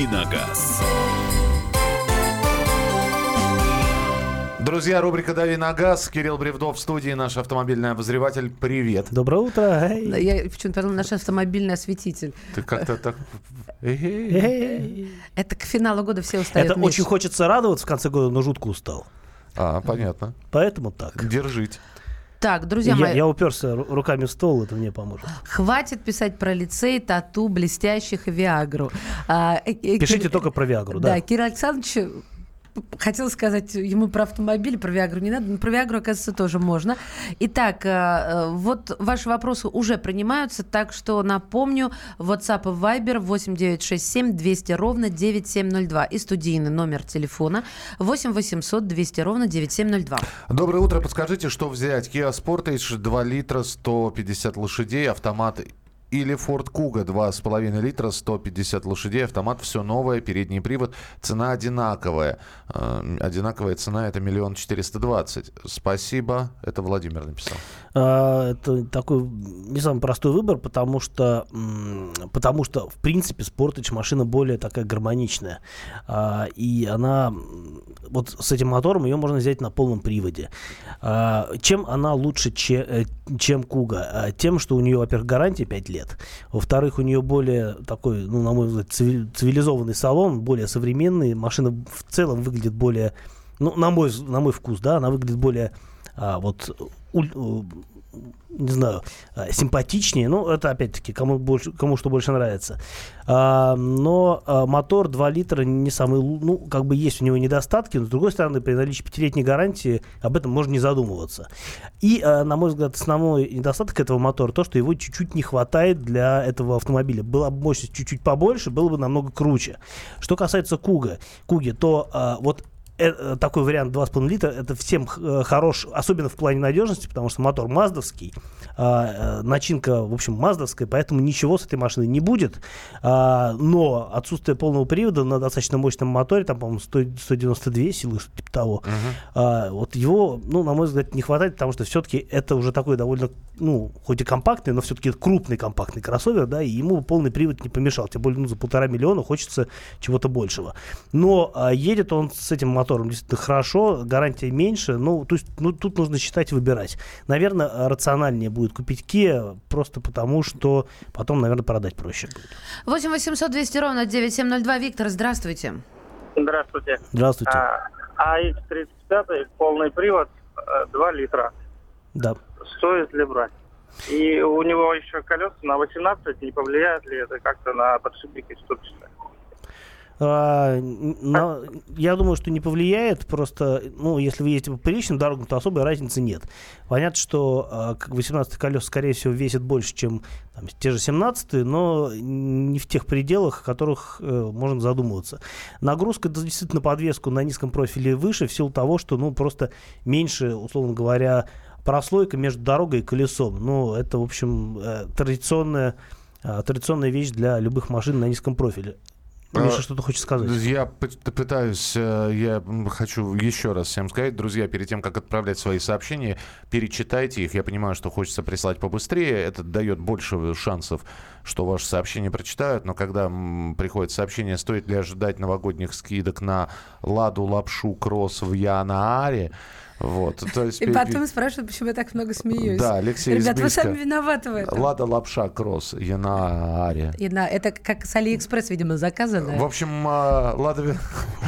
«Давиногаз». Друзья, рубрика «Дави на газ». Кирилл Бревдов в студии, наш автомобильный обозреватель. Привет. Доброе утро. Эй. Я почему-то подумала, наш автомобильный осветитель. Ты как-то так... Это к финалу года все устают. Это Миш. очень хочется радоваться в конце года, но жутко устал. А, понятно. Поэтому так. Держить. Так, друзья я, мои. Я уперся руками в стол, это мне поможет. Хватит писать про лицей, тату, блестящих и Виагру. А, Пишите Кир... только про Виагру, да. Да, Кирилл Александрович хотела сказать ему про автомобиль, про Виагру не надо, но про Виагру, оказывается, тоже можно. Итак, э, э, вот ваши вопросы уже принимаются, так что напомню, WhatsApp и Viber 8967 200 ровно 9702 и студийный номер телефона 8 800 200 ровно 9702. Доброе утро, подскажите, что взять? Kia Sportage 2 литра, 150 лошадей, автомат или Ford Kuga 2,5 литра, 150 лошадей, автомат, все новое, передний привод, цена одинаковая. Э, одинаковая цена это миллион четыреста двадцать. Спасибо, это Владимир написал. А, это такой не самый простой выбор, потому что, потому что в принципе, Sportage машина более такая гармоничная. А, и она, вот с этим мотором ее можно взять на полном приводе. Чем она лучше, э, чем Kuga? Тем, что у нее, во-первых, гарантия 5 лет. Во-вторых, у нее более такой, ну, на мой взгляд, цивилизованный салон, более современный. Машина в целом выглядит более, ну, на мой, на мой вкус, да, она выглядит более а, вот не знаю, э, симпатичнее. Ну, это опять-таки кому, больше, кому что больше нравится. А, но а, мотор 2 литра не самый... Ну, как бы есть у него недостатки, но с другой стороны, при наличии пятилетней гарантии об этом можно не задумываться. И, а, на мой взгляд, основной недостаток этого мотора то, что его чуть-чуть не хватает для этого автомобиля. Была бы мощность чуть-чуть побольше, было бы намного круче. Что касается Куга, Куги, то а, вот Э, такой вариант 2,5 литра, это всем э, хорош, особенно в плане надежности, потому что мотор маздовский, а, э, начинка, в общем, маздовская, поэтому ничего с этой машиной не будет. А, но отсутствие полного привода на достаточно мощном моторе, там, по-моему, 192 силы, что-то типа того, uh-huh. вот его, ну, на мой взгляд, не хватает, потому что все-таки это уже такой довольно, ну, хоть и компактный, но все-таки крупный компактный кроссовер, да, и ему полный привод не помешал. Тем более, ну, за полтора миллиона хочется чего-то большего. Но едет он с этим мотором мотором действительно хорошо, гарантия меньше. Ну, то есть, ну, тут нужно считать и выбирать. Наверное, рациональнее будет купить Kia, просто потому что потом, наверное, продать проще будет. 8 800 200 ровно 9702. Виктор, здравствуйте. Здравствуйте. Здравствуйте. А, АX35, полный привод, 2 э, литра. Да. Стоит ли брать? И у него еще колеса на 18, не повлияет ли это как-то на подшипники ступчатые? А, я думаю, что не повлияет. Просто, ну, если вы едете по приличным дорогам, то особой разницы нет. Понятно, что а, 18 колес, скорее всего, весит больше, чем там, те же 17 но не в тех пределах, о которых э, можно задумываться. Нагрузка действительно подвеску на низком профиле выше в силу того, что, ну, просто меньше, условно говоря, прослойка между дорогой и колесом. Ну, это, в общем, э, традиционная, э, традиционная вещь для любых машин на низком профиле. Миша что-то хочет сказать. Я пытаюсь, э, я хочу еще раз всем сказать, друзья, перед тем, как отправлять свои сообщения, перечитайте их. Я понимаю, что хочется прислать побыстрее. Это дает больше шансов, что ваши сообщения прочитают. Но когда приходит сообщение, стоит ли ожидать новогодних скидок на Ладу Лапшу Кросс в Янааре, вот, то есть, и потом спрашивают, почему я так много смеюсь. Да, Алексей Ребят, вы сами виноваты в этом. Лада Лапша Кросс, Яна Яна, это как с Алиэкспресс, видимо, заказано. В общем, а, Лада...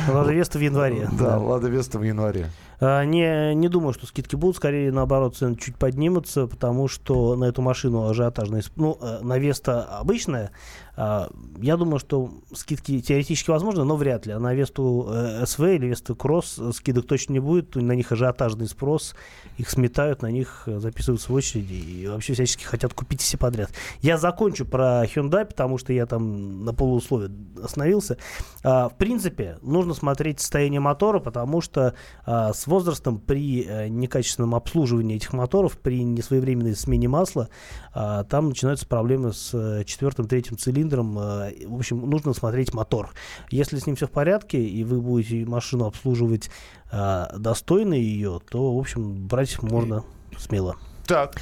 Лада Веста в январе. Да, Лада Веста в январе. А, не, не думаю, что скидки будут, скорее наоборот, цены чуть поднимутся, потому что на эту машину ажиотажная, ну, э, на Веста обычная, а, я думаю, что скидки теоретически возможны, но вряд ли. А на Весту э, СВ или Весту Кросс скидок точно не будет. На них ажиотажный спрос. Их сметают, на них записываются в очереди и вообще всячески хотят купить все подряд. Я закончу про Hyundai, потому что я там на полуусловие остановился. В принципе, нужно смотреть состояние мотора, потому что с возрастом при э, некачественном обслуживании этих моторов, при несвоевременной смене масла, там начинаются проблемы с э, четвертым, третьим цилиндром цилиндром. Э, в общем, нужно смотреть мотор. Если с ним все в порядке, и вы будете машину обслуживать э, достойно ее, то, в общем, брать можно смело. Так.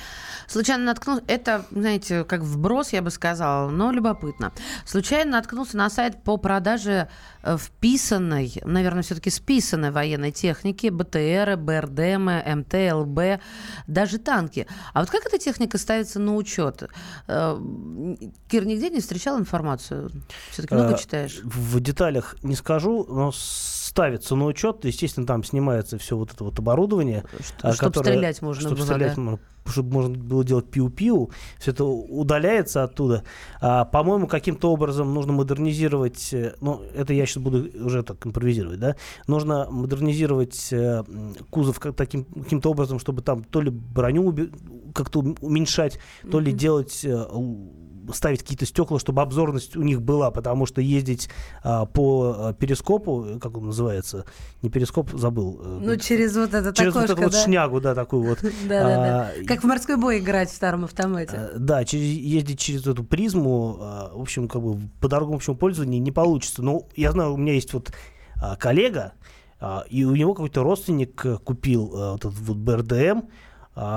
Случайно наткнулся, это, знаете, как вброс, я бы сказала, но любопытно. Случайно наткнулся на сайт по продаже э, вписанной, наверное, все-таки списанной военной техники, БТР, БРДМ, МТ, ЛБ, даже танки. А вот как эта техника ставится на учет? Э, Кир, нигде не встречал информацию? Все-таки много Э, читаешь? В деталях не скажу, но ставится на учет. Естественно, там снимается все вот это вот оборудование. а, Чтобы которое- стрелять можно чтобы было, стрелять да? можно, чтобы можно было делать пиу-пиу. Все это удаляется оттуда. А, по-моему, каким-то образом нужно модернизировать, э, ну, это я сейчас буду уже так импровизировать, да, нужно модернизировать э, кузов как, таким, каким-то образом, чтобы там то ли броню как-то ум- уменьшать, то ли Мгм. делать э, ставить какие-то стекла, чтобы обзорность у них была, потому что ездить а, по а, перископу, э, как он называется, не перископ, забыл. э, Ну, через вот это через вот окошко, эту вот да? шнягу, да, такую вот. Да-да-да. А, Как в морской бой играть в старом автомате. Э, Да, ездить через эту призму, а, в общем, как бы по дорогам общему пользованию не получится. Но я знаю, у меня есть вот коллега, и у него какой-то родственник э, купил вот этот вот БРДМ,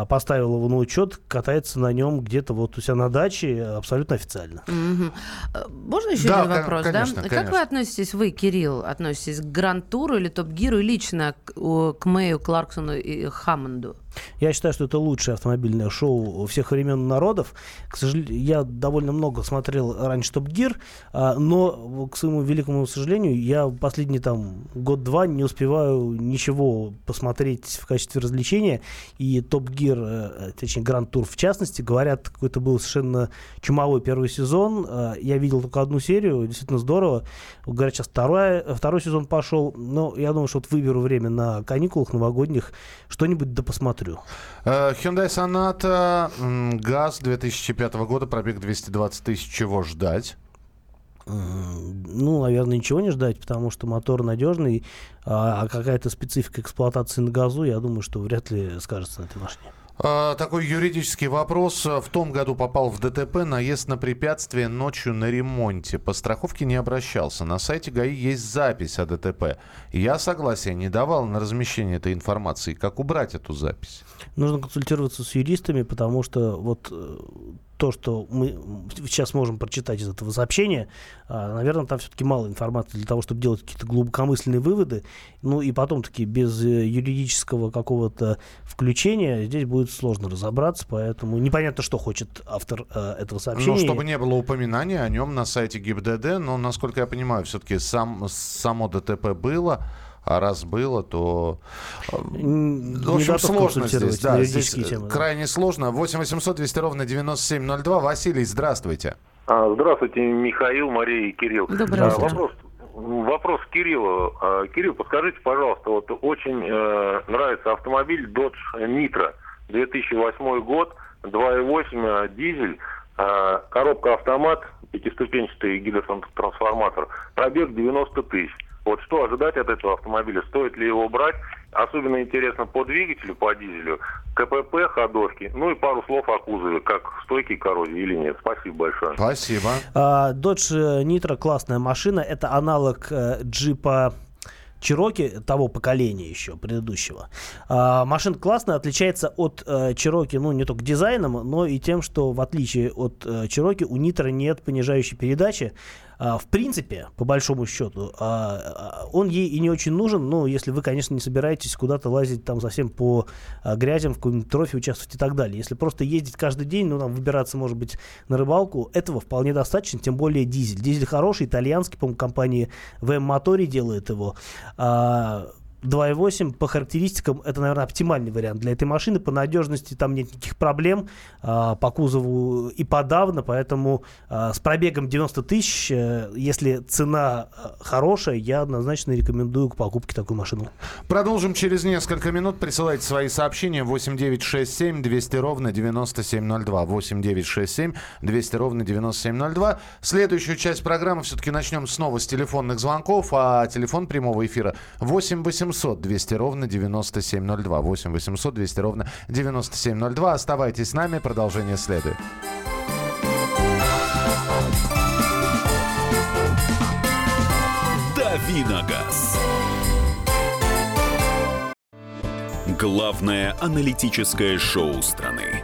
поставил его на учет, катается на нем где-то вот у себя на даче абсолютно официально. Э, Можно еще Да, один вопрос? конечно, да? Как конечно. вы относитесь, вы, Кирилл, относитесь к Гранд-туру или Топ-Гиру и лично к, к Мэю, Кларксону и Хаммонду? Я считаю, что это лучшее автомобильное шоу всех времен народов. К сожалению, я довольно много смотрел раньше Топ Гир, а, но, к своему великому сожалению, я последний там год-два не успеваю ничего посмотреть в качестве развлечения. И Топ Гир, э, точнее Гранд Тур в частности, говорят, какой-то был совершенно чумовой первый сезон. А, Я видел только одну серию, действительно здорово. Говорят, сейчас вторая, второй сезон пошел. Но я думаю, что вот выберу время на каникулах новогодних, что-нибудь да посмотрю. Э, Hyundai Sonata, ГАЗ 2005 года, пробег 220 тысяч. Чего ждать? М, Ну, наверное, ничего не ждать, потому что мотор надежный, а а какая-то специфика эксплуатации на газу, я думаю, что вряд ли скажется на этой машине. Э, Такой юридический вопрос. В том году попал в ДТП, наезд на препятствие ночью на ремонте. По страховке не обращался. На сайте ГАИ есть запись о ДТП. Я согласия не давал на размещение этой информации. Как убрать эту запись? Нужно консультироваться с юристами, потому что вот э, то, что мы сейчас можем прочитать из этого сообщения, а, наверное, там все-таки мало информации для того, чтобы делать какие-то глубокомысленные выводы. Ну и потом таки без э, юридического какого-то включения здесь будет сложно разобраться, поэтому непонятно, что хочет автор э, этого сообщения. Ну, чтобы не было упоминания о нем на сайте ГИБДД, но, насколько я понимаю, все-таки сам, само ДТП было, а раз было, то... э, Н- В не общем, сложно здесь. Да, здесь э, темы, да. крайне сложно. 8 800 200 ровно 9702. Василий, здравствуйте. А, Здравствуйте, Михаил, Мария и Кирилл. Доброе А, утро. Вопрос, вопрос к Кириллу. А, Кирилл, подскажите, пожалуйста, вот очень э, нравится автомобиль Dodge Nitro, 2008 год, 2.8 э, дизель, э, коробка автомат, пятиступенчатый гидротрансформатор, пробег 90 тысяч. Вот что ожидать от этого автомобиля? Стоит ли его брать? Особенно интересно по двигателю, по дизелю, КПП, ходовки, ну и пару слов о кузове, как стойкий коррозии или нет. Спасибо большое. Спасибо. А, Dodge Nitro классная машина. Это аналог э, джипа Чироки того поколения еще, предыдущего. А, машина классная, отличается от э, Чироки, ну, не только дизайном, но и тем, что в отличие от э, Чироки у Нитро нет понижающей передачи. А, в принципе, по большому счету, а, а, он ей и не очень нужен, ну, если вы, конечно, не собираетесь куда-то лазить там совсем по грязям, в каком-нибудь трофе участвовать и так далее. Если просто ездить каждый день, ну, там, выбираться, может быть, на рыбалку, этого вполне достаточно, тем более дизель. Дизель хороший, итальянский, по-моему, компания VM Motori делает его. А, 2.8 по характеристикам это, наверное, оптимальный вариант для этой машины. По надежности там нет никаких проблем. а, по кузову и подавно. Поэтому а, с пробегом 90 тысяч, э, если цена э, хорошая, я однозначно рекомендую к покупке такую машину. Продолжим через несколько минут. Присылайте свои сообщения 8967 200 ровно 9702. 8967 200 ровно 9702. Следующую часть программы все-таки начнем снова с телефонных звонков. А телефон прямого эфира 8 800 200 ровно 9702. 8 800 200 ровно 9702. Оставайтесь с нами. Продолжение следует. Давиногаз. Главное аналитическое шоу страны.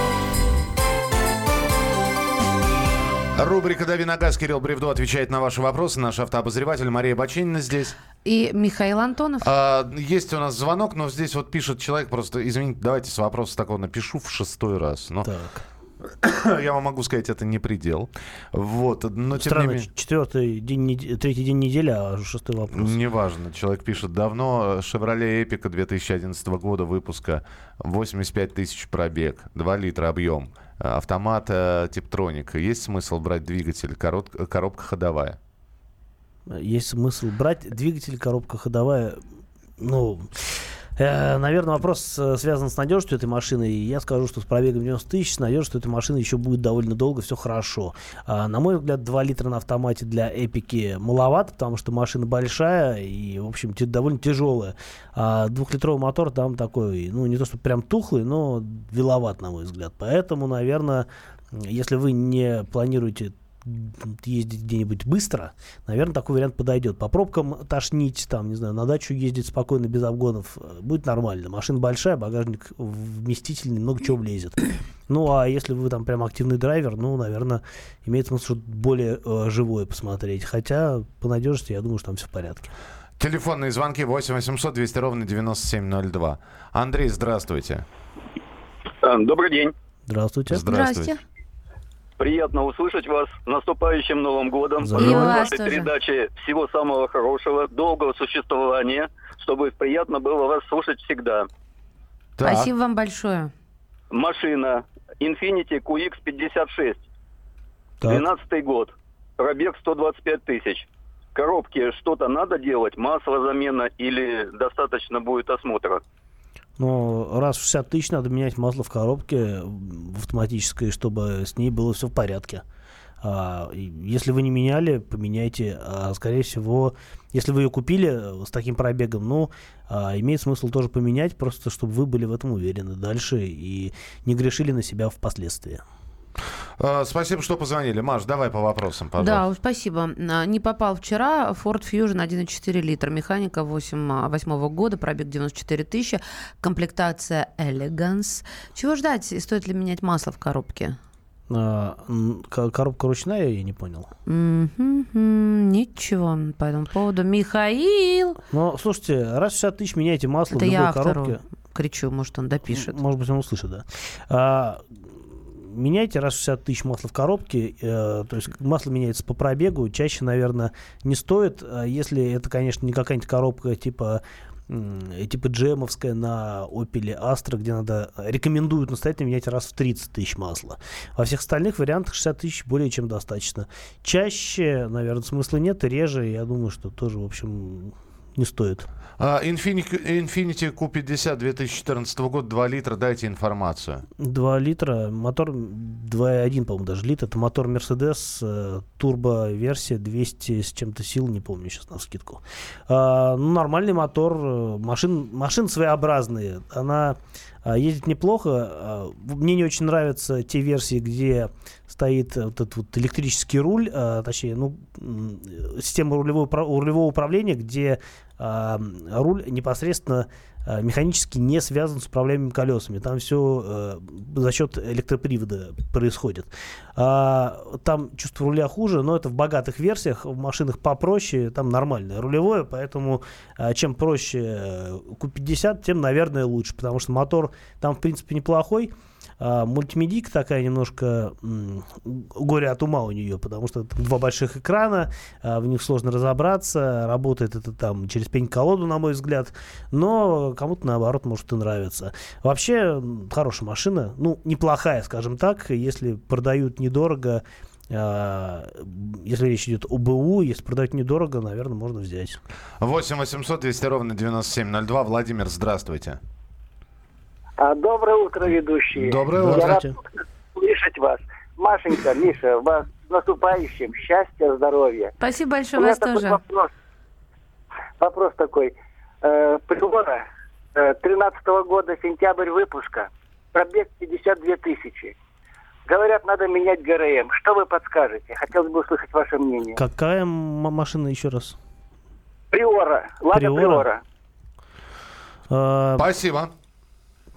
Рубрика «Дави на газ». Кирилл Бревдо отвечает на ваши вопросы. Наш автообозреватель Мария Бачинина здесь. И Михаил Антонов. А, есть у нас звонок, но здесь вот пишет человек, просто, извините, давайте с вопроса такого напишу в шестой раз. Но Так. я вам могу сказать, это не предел. Вот, но тем Странно, не менее... четвертый день, третий день недели, а шестой вопрос. Неважно, человек пишет давно. Chevrolet Epica 2011 года выпуска, 85 тысяч пробег, 2 литра объем, автомат э, Tiptronic. Есть смысл брать двигатель, корот- коробка ходовая? Есть смысл брать двигатель, коробка ходовая. Ну, наверное, вопрос э, связан с надежностью этой машины. И я скажу, что с пробегом 90 тысяч, с надежностью этой машины еще будет довольно долго, все хорошо. А, на мой взгляд, 2 литра на автомате для эпики маловато, потому что машина большая и, в общем, довольно тяжелая. А двухлитровый мотор там такой, ну, не то, что прям тухлый, но виловат, на мой взгляд. Поэтому, наверное, если вы не планируете ездить где-нибудь быстро, наверное, такой вариант подойдет. По пробкам тошнить, там, не знаю, на дачу ездить спокойно, без обгонов, э, будет нормально. Машина большая, багажник вместительный, много чего влезет. Ну, а если вы там прям активный драйвер, ну, наверное, имеет смысл более э, живое посмотреть. Хотя, по надежности, я думаю, что там все в порядке. Телефонные звонки 8 800 200 ровно 9702. Андрей, здравствуйте. Э, Добрый день. Здравствуйте. Здравствуйте. Приятно услышать вас. С наступающим Новым годом. И вас вашей тоже. передаче всего самого хорошего, долгого существования, чтобы приятно было вас слушать всегда. Так. Спасибо вам большое. Машина Infiniti QX56, Так. 12 год, пробег 125 тысяч. Коробке что-то надо делать, масло замена или достаточно будет осмотра? Но раз в 60 тысяч надо менять масло в коробке в автоматической, чтобы с ней было все в порядке. А, если вы не меняли, поменяйте. А, скорее всего, если вы ее купили с таким пробегом, ну, а, имеет смысл тоже поменять, просто чтобы вы были в этом уверены дальше и не грешили на себя впоследствии. Э, Спасибо, что позвонили. Маш, давай по вопросам, Да, пожалуйста. уж спасибо. А, Не попал вчера. Ford Fusion 1,4 литра. Механика 8, 8 года. Пробег 94 тысячи. Комплектация Elegance. Чего ждать? И стоит ли менять масло в коробке? А, коробка ручная, я не понял. Ничего по этому поводу. Михаил! Но, слушайте, раз в 60 тысяч меняйте масло Это в любой я автору коробке. кричу, может, он допишет. Может быть, он услышит, да. А, меняйте раз в 60 тысяч масла в коробке. э, то есть масло меняется по пробегу. Чаще, наверное, не стоит. а Если это, конечно, не какая-нибудь коробка типа типа джемовская на Opel Astra, где надо рекомендуют настоятельно менять раз в 30 тысяч масла. Во всех остальных вариантах 60 тысяч более чем достаточно. Чаще, наверное, смысла нет, реже, я думаю, что тоже, в общем, не стоит. Infiniti, Infiniti Q50 2014 года, 2 литра, дайте информацию. 2 литра, мотор 2,1, по-моему, даже литр. Это мотор Mercedes, э, турбо-версия, 200 с чем-то сил, не помню сейчас на скидку. А, ну, нормальный мотор, э, машин, машины своеобразные. Она ездит неплохо. А, мне не очень нравятся те версии, где стоит вот этот вот электрический руль, а, точнее, ну, система рулевого, рулевого управления, где а, руль непосредственно а, механически не связан с управляемыми колесами. Там все за счет электропривода происходит. А, там чувство руля хуже, но это в богатых версиях, в машинах попроще, там нормальное рулевое, поэтому а, чем проще э, Q50, тем, наверное, лучше, потому что мотор там, в принципе, неплохой. А, такая немножко горе от ума у нее, потому что два больших экрана, а, в них сложно разобраться, работает это там через пень-колоду, на мой взгляд. Но кому-то, наоборот может и нравиться. Вообще хорошая машина, ну неплохая, скажем так, если продают недорого, а, если речь идет о БУ, если продать недорого, наверное, можно взять. 8 800 200 ровно 9702. Владимир, здравствуйте. А, доброе утро, ведущие. Доброе утро. Я рад слышать вас. Машенька, Миша, вас с наступающим. Счастья, здоровья. Спасибо большое, вас тоже. Вопрос. вопрос такой. Э, Приора э, 13 -го года, сентябрь выпуска. Пробег 52 тысячи. Говорят, надо менять ГРМ. Что вы подскажете? Хотелось бы услышать ваше мнение. Какая машина еще раз? Приора. Лада Приора. Приора. А... Спасибо.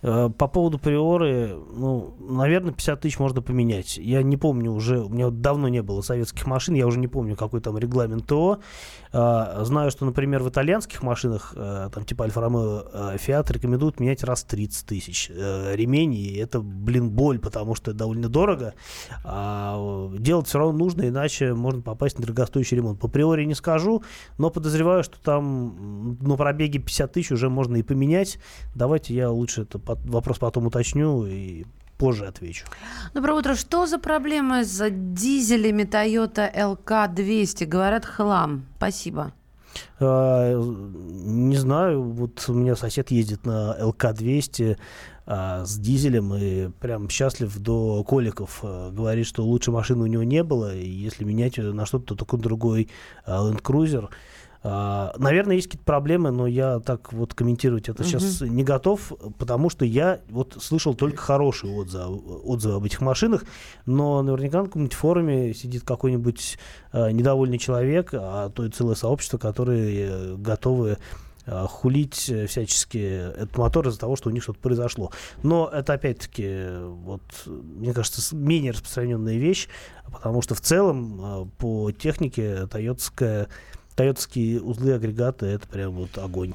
по поводу приоры, ну, наверное, 50 тысяч можно поменять. Я не помню уже, у меня давно не было советских машин, я уже не помню, какой там регламент ТО. А, знаю, что, например, в итальянских машинах, э, там типа Альфа Ромео, Фиат рекомендуют менять раз 30 тысяч э, ремень, и это, блин, боль, потому что это довольно дорого. А делать все равно нужно, иначе можно попасть на дорогостоящий ремонт. По приори не скажу, но подозреваю, что там на пробеге 50 тысяч уже можно и поменять. Давайте я лучше это вопрос потом уточню и позже отвечу. Доброе утро. Что за проблемы с дизелями Toyota LK200? Говорят, хлам. Спасибо. А, не знаю, вот у меня сосед ездит на ЛК-200 а, с дизелем и прям счастлив до коликов. А, говорит, что лучше машины у него не было, и если менять ее на что-то, то такой другой а, Land Cruiser – наверное, есть какие-то проблемы, но я так вот комментировать это угу. сейчас не готов, потому что я вот слышал только хорошие отзывы, отзывы об этих машинах, но наверняка на каком-нибудь форуме сидит какой-нибудь э, недовольный человек, а то и целое сообщество, которые э, готовы э, хулить всячески этот мотор из-за того, что у них что-то произошло. Но это опять-таки, вот, мне кажется, менее распространенная вещь, потому что в целом по технике тойотская тойотские узлы агрегаты это прям вот огонь.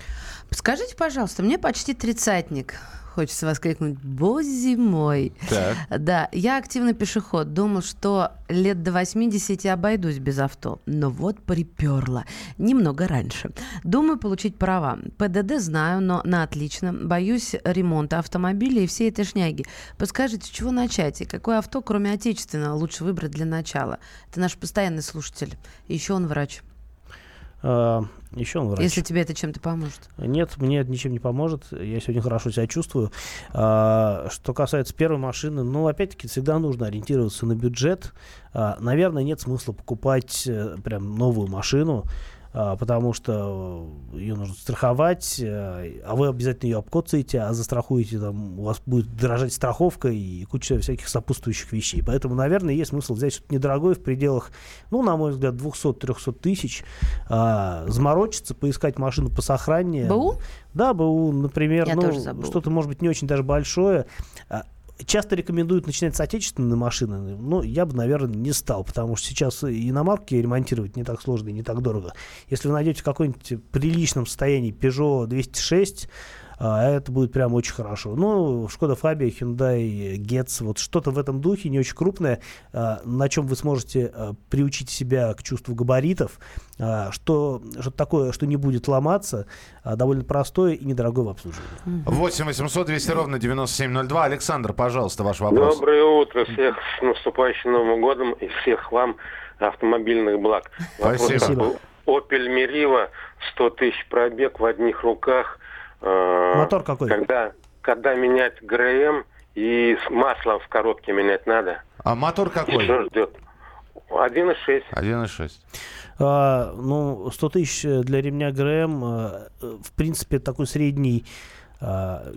Скажите, пожалуйста, мне почти тридцатник. Хочется воскликнуть, боже мой. Так. Да, я активный пешеход. Думал, что лет до 80 обойдусь без авто. Но вот приперла. Немного раньше. Думаю получить права. ПДД знаю, но на отлично. Боюсь ремонта автомобиля и всей этой шняги. Подскажите, с чего начать? И какое авто, кроме отечественного, лучше выбрать для начала? Это наш постоянный слушатель. еще он врач. А, Еще он врач. Если тебе это чем-то поможет. Нет, мне это ничем не поможет. Я сегодня хорошо себя чувствую. А, что касается первой машины, ну, опять-таки, всегда нужно ориентироваться на бюджет. А, наверное, нет смысла покупать э, прям новую машину. А, потому что ее нужно страховать, э, а вы обязательно ее обкоцаете, а застрахуете, там, у вас будет дорожать страховка и куча всяких сопутствующих вещей. Поэтому, наверное, есть смысл взять что-то недорогое в пределах, ну, на мой взгляд, 200-300 тысяч, а, заморочиться, поискать машину по сохраннее. БУ? Да, БУ, например, Я ну, что-то, может быть, не очень даже большое. Часто рекомендуют начинать с отечественной машины, но я бы, наверное, не стал, потому что сейчас иномарки ремонтировать не так сложно и не так дорого. Если вы найдете в каком-нибудь приличном состоянии Peugeot 206, а, это будет прям очень хорошо. Ну, Шкода Фабия, Hyundai Getz, вот что-то в этом духе, не очень крупное, а, на чем вы сможете а, приучить себя к чувству габаритов, что, что такое, что не будет ломаться, довольно простое и недорогое в обслуживании. 8 800 200 ровно 9702. Александр, пожалуйста, ваш вопрос. Доброе утро. Всех с наступающим Новым годом и всех вам автомобильных благ. Спасибо. Opel Meriva, 100 тысяч пробег в одних руках. Э, Мотор какой? Когда, когда менять ГРМ и масло в коробке менять надо. А мотор какой? Что ждет? 1,6. 1,6. А, ну, 100 тысяч для ремня ГРМ, э, в принципе, такой средний а,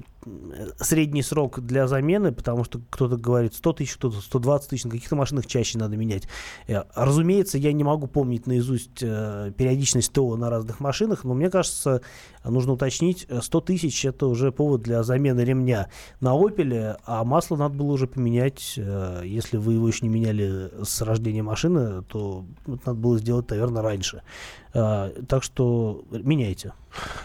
средний срок для замены, потому что кто-то говорит 100 тысяч, кто-то 120 тысяч, на каких-то машинах чаще надо менять. Э, разумеется, я не могу помнить наизусть э, периодичность ТО на разных машинах, но мне кажется, нужно уточнить, 100 тысяч это уже повод для замены ремня на Opel, а масло надо было уже поменять, э, если вы его еще не меняли с рождения машины, то надо было сделать, наверное, раньше. Так что меняйте.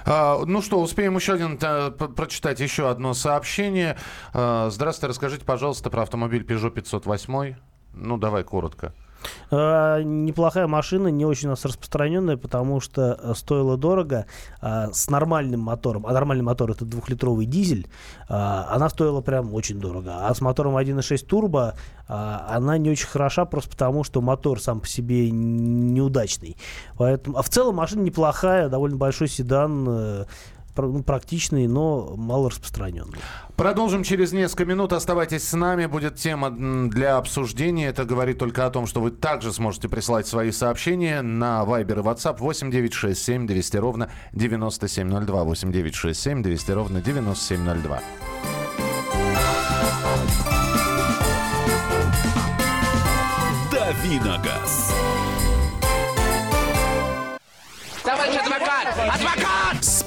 А, ну что, успеем еще один прочитать еще одно сообщение. А, здравствуйте, расскажите, пожалуйста, про автомобиль Peugeot 508. Ну, давай коротко. Э, неплохая машина, не очень у нас распространенная, потому что э, стоила дорого. Э, с нормальным мотором, а нормальный мотор это двухлитровый дизель, э, она стоила прям очень дорого. А с мотором 1.6 турбо э, она не очень хороша, просто потому что мотор сам по себе неудачный. Поэтому, а в целом машина неплохая, довольно большой седан. Ну, практичный, но мало распространенный. Продолжим через несколько минут. Оставайтесь с нами. Будет тема для обсуждения. Это говорит только о том, что вы также сможете присылать свои сообщения на Viber и WhatsApp 8967 200 ровно 9702. 8967 200 ровно 9702. Давиногаз. Товарищ адвокат! Адвокат!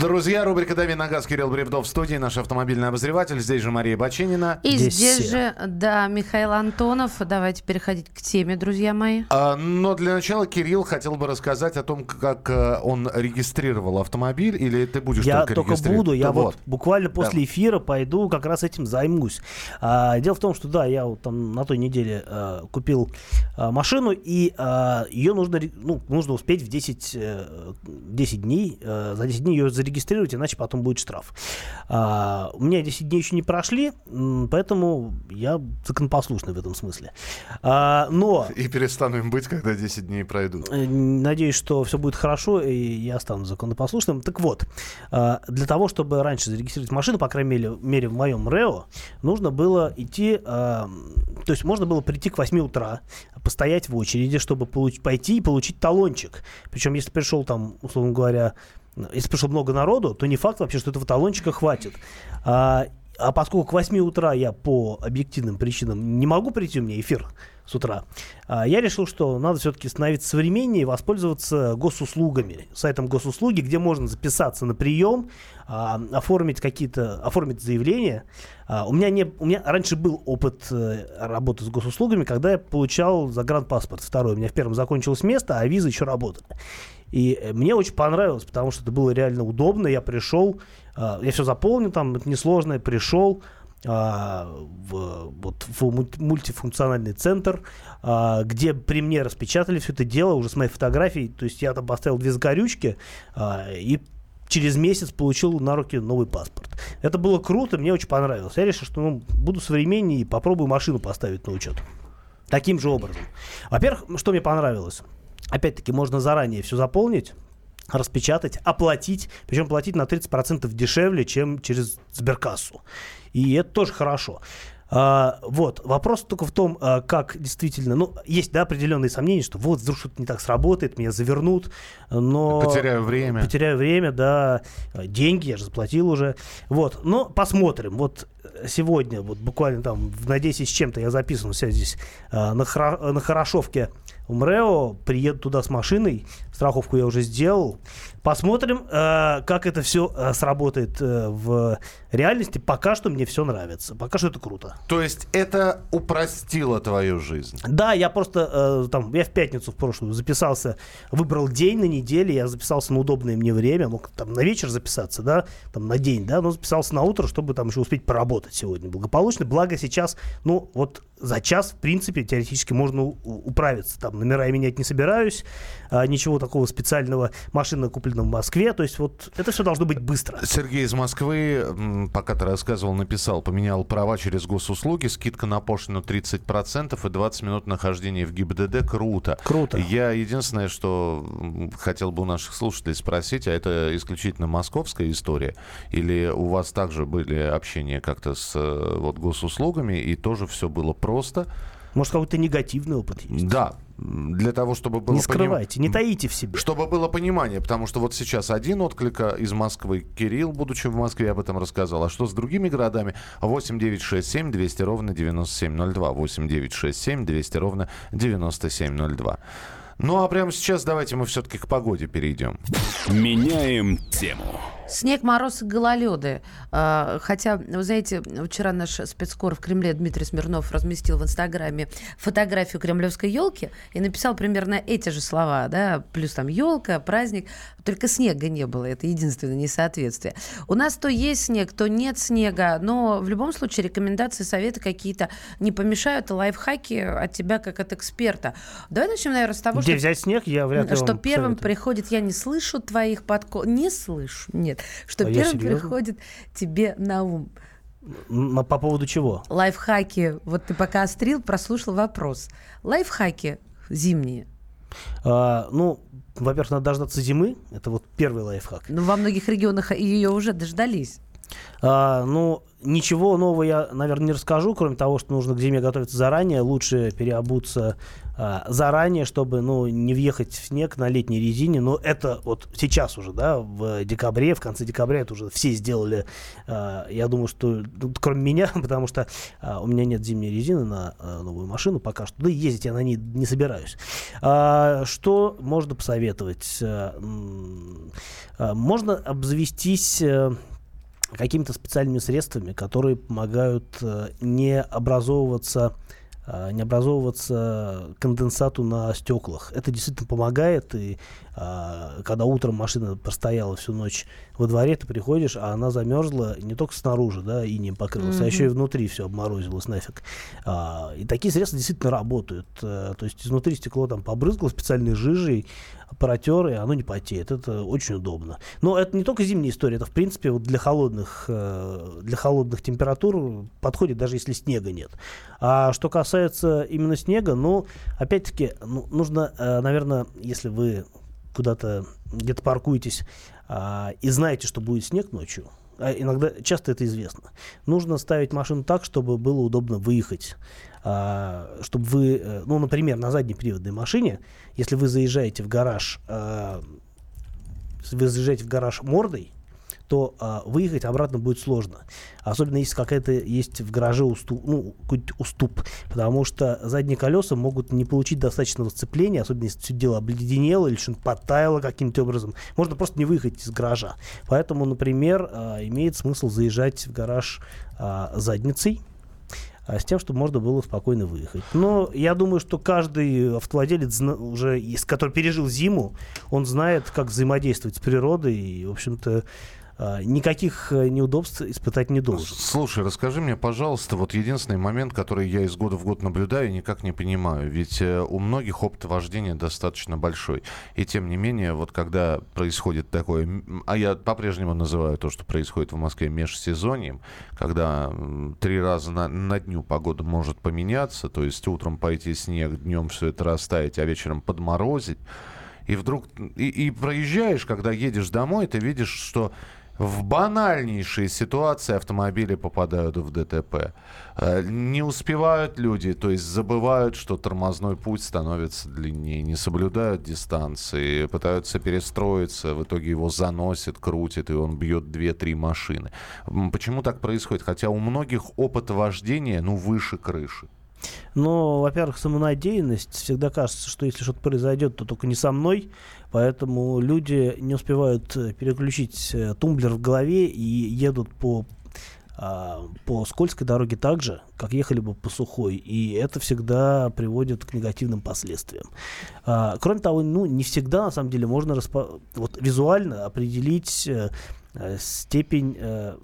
Друзья, рубрика «Дави на газ» Кирилл Бревдов в студии, наш автомобильный обозреватель. Здесь же Мария Баченина. И здесь, здесь же, да, Михаил Антонов. Давайте переходить к теме, друзья мои. А, но для начала Кирилл хотел бы рассказать о том, как э, он регистрировал автомобиль, или ты будешь я только, только буду, я вот. вот буквально после да. эфира пойду как раз этим займусь. А, дело в том, что да, я вот там на той неделе а, купил а, машину, и а, ее нужно, ну, нужно успеть в 10, 10 дней, а, за 10 дней ее зарегистрировать зарегистрировать, иначе потом будет штраф. А, у меня 10 дней еще не прошли, поэтому я законопослушный в этом смысле. А, но... И перестану им быть, когда 10 дней пройдут. Э, надеюсь, что все будет хорошо, и я стану законопослушным. Так вот, а, для того, чтобы раньше зарегистрировать машину, по крайней мере, мере в моем РЭО, нужно было идти, то есть можно было прийти к 8 утра, постоять в очереди, чтобы получ- пойти и получить талончик. Причем, если пришел там, условно говоря, если пришло много народу, то не факт вообще, что этого талончика хватит. А, а поскольку к 8 утра я по объективным причинам не могу прийти, у меня эфир с утра, а, я решил, что надо все-таки становиться современнее и воспользоваться госуслугами, сайтом госуслуги, где можно записаться на прием, а, оформить какие-то, оформить заявления. А, у, меня не, у меня раньше был опыт э, работы с госуслугами, когда я получал загранпаспорт второй. У меня в первом закончилось место, а виза еще работала. И э, мне очень понравилось, потому что это было реально удобно. Я пришел, э, я все заполнил, там это несложно, пришел э, в, вот, в мультифункциональный центр, э, где при мне распечатали все это дело уже с моей фотографией. То есть я там поставил две сгорючки э, и через месяц получил на руки новый паспорт. Это было круто, мне очень понравилось. Я решил, что ну, буду современнее и попробую машину поставить на учет. Таким же образом. Во-первых, что мне понравилось? Опять-таки, можно заранее все заполнить, распечатать, оплатить, причем платить на 30% дешевле, чем через сберкассу. И это тоже хорошо. А, вот, вопрос только в том, а, как действительно, ну, есть, да, определенные сомнения, что вот, вдруг что-то не так сработает, меня завернут, но... Потеряю время. Потеряю время, да, деньги я же заплатил уже, вот, но посмотрим, вот сегодня, вот буквально там на 10 с чем-то я записан себя здесь а, на, Хра- на Хорошовке в МРЭО, приеду туда с машиной, страховку я уже сделал. Посмотрим, э, как это все э, сработает э, в реальности. Пока что мне все нравится. Пока что это круто. То есть это упростило твою жизнь? Да, я просто там, я в пятницу в прошлую записался, выбрал день на неделе, я записался на удобное мне время, мог там на вечер записаться, да, там на день, да, но записался на утро, чтобы там еще успеть поработать сегодня благополучно. Благо сейчас, ну, вот за час, в принципе, теоретически можно управиться. Там номера я менять не собираюсь, а, ничего такого специального. Машина куплена в Москве, то есть вот это все должно быть быстро. Сергей из Москвы, пока ты рассказывал, написал, поменял права через госуслуги, скидка на пошлину 30% и 20 минут нахождения в ГИБДД. Круто. Круто. Я единственное, что хотел бы у наших слушателей спросить, а это исключительно московская история? Или у вас также были общения как-то с э, вот, госуслугами, и тоже все было просто? Может, какой-то негативный опыт есть? Да, для того, чтобы было... Не скрывайте, поним... не таите в себе. Чтобы было понимание, потому что вот сейчас один отклик из Москвы. Кирилл, будучи в Москве, об этом рассказал. А что с другими городами? 8 9 6 7 200 ровно 9702. 8 9 6 7 200 ровно 9702. Ну а прямо сейчас давайте мы все-таки к погоде перейдем. Меняем тему. Снег, мороз и гололеды. А, Хотя, вы знаете, вчера наш спецкор в Кремле Дмитрий Смирнов разместил в Инстаграме фотографию кремлевской елки и написал примерно эти же слова, да, плюс там елка, праздник, только снега не было, это единственное несоответствие. У нас то есть снег, то нет снега, но в любом случае рекомендации, советы какие-то не помешают, лайфхаки от тебя как от эксперта. Давай начнем, наверное, с того, Где что... взять снег, я вряд ли Что первым советую. приходит, я не слышу твоих подков, не слышу, нет, что А первым приходит тебе на ум. А По поводу чего? Лайфхаки, вот ты пока острил, прослушал вопрос. Лайфхаки зимние. А, ну, во-первых, надо дождаться зимы. Это вот первый лайфхак. Ну, во многих регионах ее уже дождались. А, ну, ничего нового я, наверное, не расскажу, кроме того, что нужно к зиме готовиться заранее. Лучше переобуться а, заранее, чтобы, ну, не въехать в снег на летней резине. Но это вот сейчас уже, да, в декабре, в конце декабря это уже все сделали. А, я думаю, что, ну, кроме меня, потому что а, у меня нет зимней резины на новую машину пока что. Да и ездить я на ней не собираюсь. Что можно посоветовать? Можно обзавестись... э, какими-то специальными средствами, которые помогают э, не образовываться э, не образовываться конденсату на стеклах. Это действительно помогает, и а, когда утром машина простояла всю ночь во дворе, ты приходишь, а она замерзла не только снаружи, да, и не покрылась, а Мгм. еще и внутри все обморозилось нафиг. А, и такие средства действительно работают. Э, То есть изнутри стекло там побрызгало специальной жижей, протер, и оно не потеет. Это очень удобно. Но это не только зимняя история, это в принципе вот для холодных, э, для холодных температур подходит, даже если снега нет. А что касается именно снега, ну, опять-таки, ну, нужно, наверное, если вы куда-то где-то паркуетесь а, и знаете, что будет снег ночью, а иногда, часто это известно, нужно ставить машину так, чтобы было удобно выехать. А, чтобы вы, э, ну, например, на заднеприводной машине, если вы заезжаете в гараж, а, вы заезжаете в гараж мордой, то а, выехать обратно будет сложно. Особенно если какая-то есть в гараже уступ, ну, какой-то уступ. Потому что задние колеса могут не получить достаточного сцепления, особенно если все дело обледенело или что-нибудь подтаяло каким-то образом. Можно просто не выехать из гаража. Поэтому, например, а, имеет смысл заезжать в гараж а, задницей, а, с тем, чтобы можно было спокойно выехать. Но я думаю, что каждый автовладелец, уже, который пережил зиму, он знает, как взаимодействовать с природой, и, в общем-то, никаких э, неудобств испытать не должен. Слушай, расскажи мне, пожалуйста, вот единственный момент, который я из года в год наблюдаю и никак не понимаю. Ведь э, у многих опыт вождения достаточно большой. И тем не менее, вот когда происходит такое, а я по-прежнему называю то, что происходит в Москве межсезоньем, когда три раза на, на дню погода может поменяться, то есть утром пойти снег, днем все это растаять, а вечером подморозить. И вдруг, и, и проезжаешь, когда едешь домой, ты видишь, что в банальнейшие ситуации автомобили попадают в ДТП. Э, Не успевают люди, то есть забывают, что тормозной путь становится длиннее, не соблюдают дистанции, пытаются перестроиться, в итоге его заносит, крутит, и он бьет 2-3 машины. Почему так происходит? Хотя у многих опыт вождения, ну, выше крыши. Но, во-первых, самонадеянность. Всегда кажется, что если что-то произойдет, то только не со мной. Поэтому люди не успевают э, переключить э, тумблер в голове и едут по а, по скользкой дороге так же, как ехали бы по сухой. И это всегда приводит к негативным последствиям. А, кроме того, ну, не всегда, на самом деле, можно распо- вот, визуально определить э, степень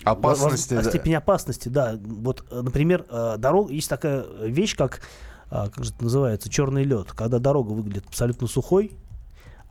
Опасности, воз- да. степень опасности, да. Вот, например, дорога есть такая вещь, как а, как же это называется, черный лед, когда дорога выглядит абсолютно сухой,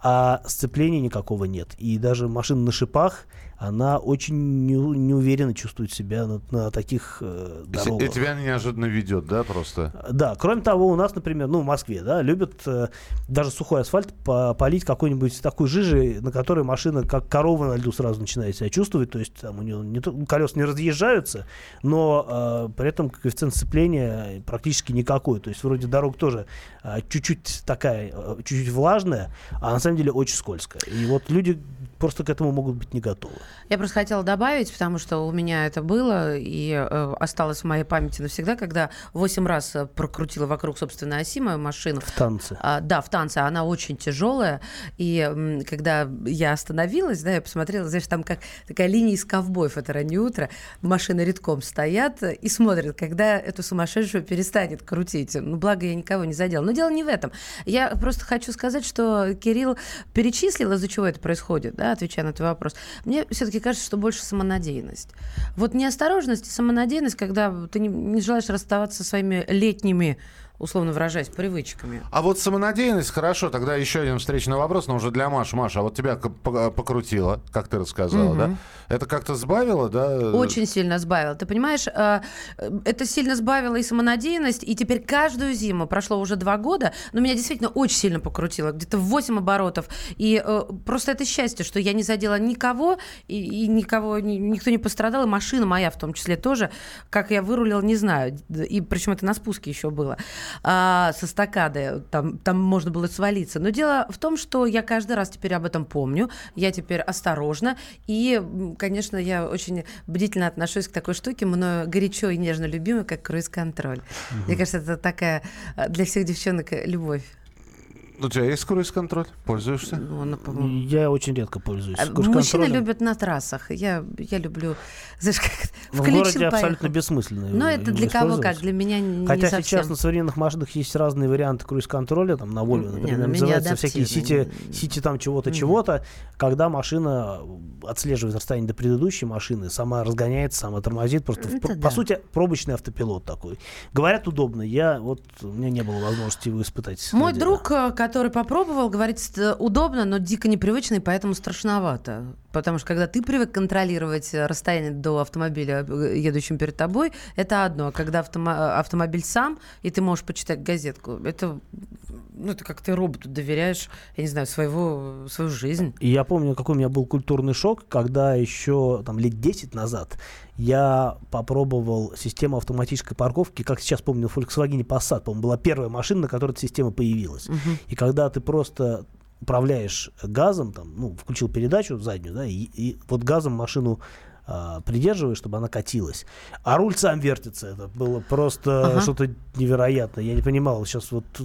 а сцепления никакого нет. И даже машина на шипах, она очень не- неуверенно чувствует себя на, на таких э, дорогах. и тебя неожиданно ведет, да, просто? Да, кроме того, у нас, например, ну, в Москве, да, любят э, даже сухой асфальт по- полить какой-нибудь такой жижей, на которой машина как корова на льду сразу начинает себя чувствовать, то есть там у нее не колеса не разъезжаются, но э, при этом коэффициент сцепления практически никакой, то есть вроде дорога тоже э, чуть-чуть такая, э, чуть-чуть влажная, а на самом деле очень скользкая. И вот люди просто к этому могут быть не готовы. Я просто хотела добавить, потому что у меня это было и э, осталось в моей памяти навсегда, когда 8 раз э, прокрутила вокруг собственной оси мою машину. В танце. А, да, в танце. Она очень тяжелая. И м, когда я остановилась, да, я посмотрела, знаешь, там как такая линия из ковбоев. Это раннее утро. Машины редком стоят и смотрят, когда эту сумасшедшую перестанет крутить. Ну, благо, я никого не задела. Но дело не в этом. Я просто хочу сказать, что Кирилл перечислил, из-за чего это происходит, да, отвечая на твой вопрос. Мне все-таки кажется, что больше самонадеянность. Вот неосторожность и самонадеянность, когда ты не, не желаешь расставаться со своими летними условно выражаясь, привычками. А вот самонадеянность, хорошо, тогда еще один встречный вопрос, но уже для Маши. Маша, а вот тебя по- покрутило, как ты рассказала, Мгм. да? Это как-то сбавило, да? Очень сильно сбавило. Ты понимаешь, э, э, это сильно сбавило и самонадеянность, и теперь каждую зиму, прошло уже два года, но меня действительно очень сильно покрутило, где-то в 8 оборотов. И э, просто это счастье, что я не задела никого, и, и никого, ни- никто не пострадал, и машина моя в том числе тоже. Как я вырулила, не знаю. И причем это на спуске еще было. А, со стакады, там, там можно было свалиться. Но дело в том, что я каждый раз теперь об этом помню, я теперь осторожна, и, конечно, я очень бдительно отношусь к такой штуке, мною горячо и нежно любимой, как круиз-контроль. Мне кажется, это такая э, для всех девчонок любовь. У тебя есть круиз-контроль? Пользуешься? Ну, Я очень редко пользуюсь А. Мужчины любят на трассах. Я, я люблю, знаешь, как в включил, городе абсолютно поехал. бессмысленно. Но это для кого как, для меня не Хотя совсем. сейчас на современных машинах есть разные варианты круиз-контроля, там на Volvo, Не, например, ну, называются всякие сити, сити там чего-то, чего-то, когда машина отслеживает расстояние до предыдущей машины, сама разгоняется, сама тормозит, просто, в- Это по да. сути, пробочный автопилот такой. Говорят, удобно, я вот, у меня не было возможности его испытать. Мой друг, э, который попробовал, говорит, ст- удобно, но дико непривычно, и поэтому страшновато. Потому что когда ты привык контролировать э, расстояние до автомобиля, э, едущим перед тобой, это одно. А когда автомо- э, автомобиль сам, и ты можешь почитать газетку, это, ну, это как ты роботу доверяешь, я не знаю, своего, свою жизнь. И я помню, какой у меня был культурный шок, когда еще там, лет 10 назад я попробовал систему автоматической парковки. Как сейчас помню, в Volkswagen Passat, по-моему, была первая машина, на которой эта система появилась. И когда ты просто управляешь газом, там, ну, включил передачу заднюю, да, и, и вот газом машину придерживаешь, чтобы она катилась. А руль сам вертится. Это было просто Ага. что-то невероятное. Я не понимал сейчас вот э,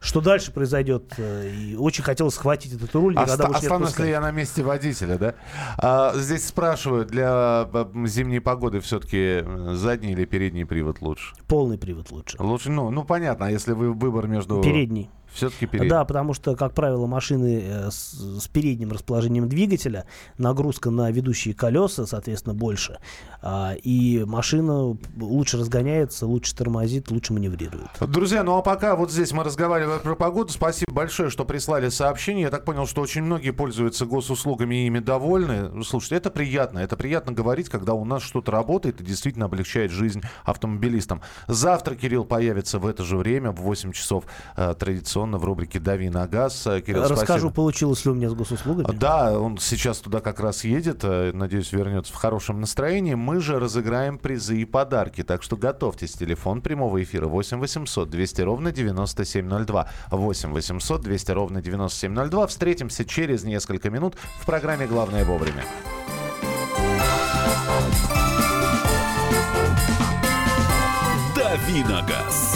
что дальше произойдет. э, И очень хотелось схватить этот руль, Оста- останусь ли я на месте водителя, да? А, здесь спрашивают, для э, зимней погоды все-таки задний или передний привод лучше? Полный привод лучше. Лучше, ну, ну понятно, а если вы выбор между... Передний. Все-таки передний. Да, потому что, как правило, машины э, с, с передним расположением двигателя, нагрузка на ведущие колеса, соответственно, больше. А, и машина лучше разгоняется, лучше тормозит, лучше маневрирует. Друзья, ну а пока вот здесь мы разговаривали про погоду, спасибо большое, что прислали сообщение. Я так понял, что очень многие пользуются госуслугами и ими довольны. Ну, Слушайте, это приятно. Это приятно говорить, когда у нас что-то работает и действительно облегчает жизнь автомобилистам. Завтра Кирилл появится в это же время, в 8 часов, э, традиционно в рубрике «Дави на газ». Э, Кирилл, Расскажу, спасибо. получилось ли у меня с госуслугами. Да, он сейчас туда как раз едет. э, Надеюсь, вернется в хорошем настроении. Мы же разыграем призы и подарки. Так что готовьтесь. Телефон прямого эфира 8 800 200 ровно 9702. 8 800 200 ровно 9702. Встретимся через несколько минут в программе «Главное вовремя». Давиногаз.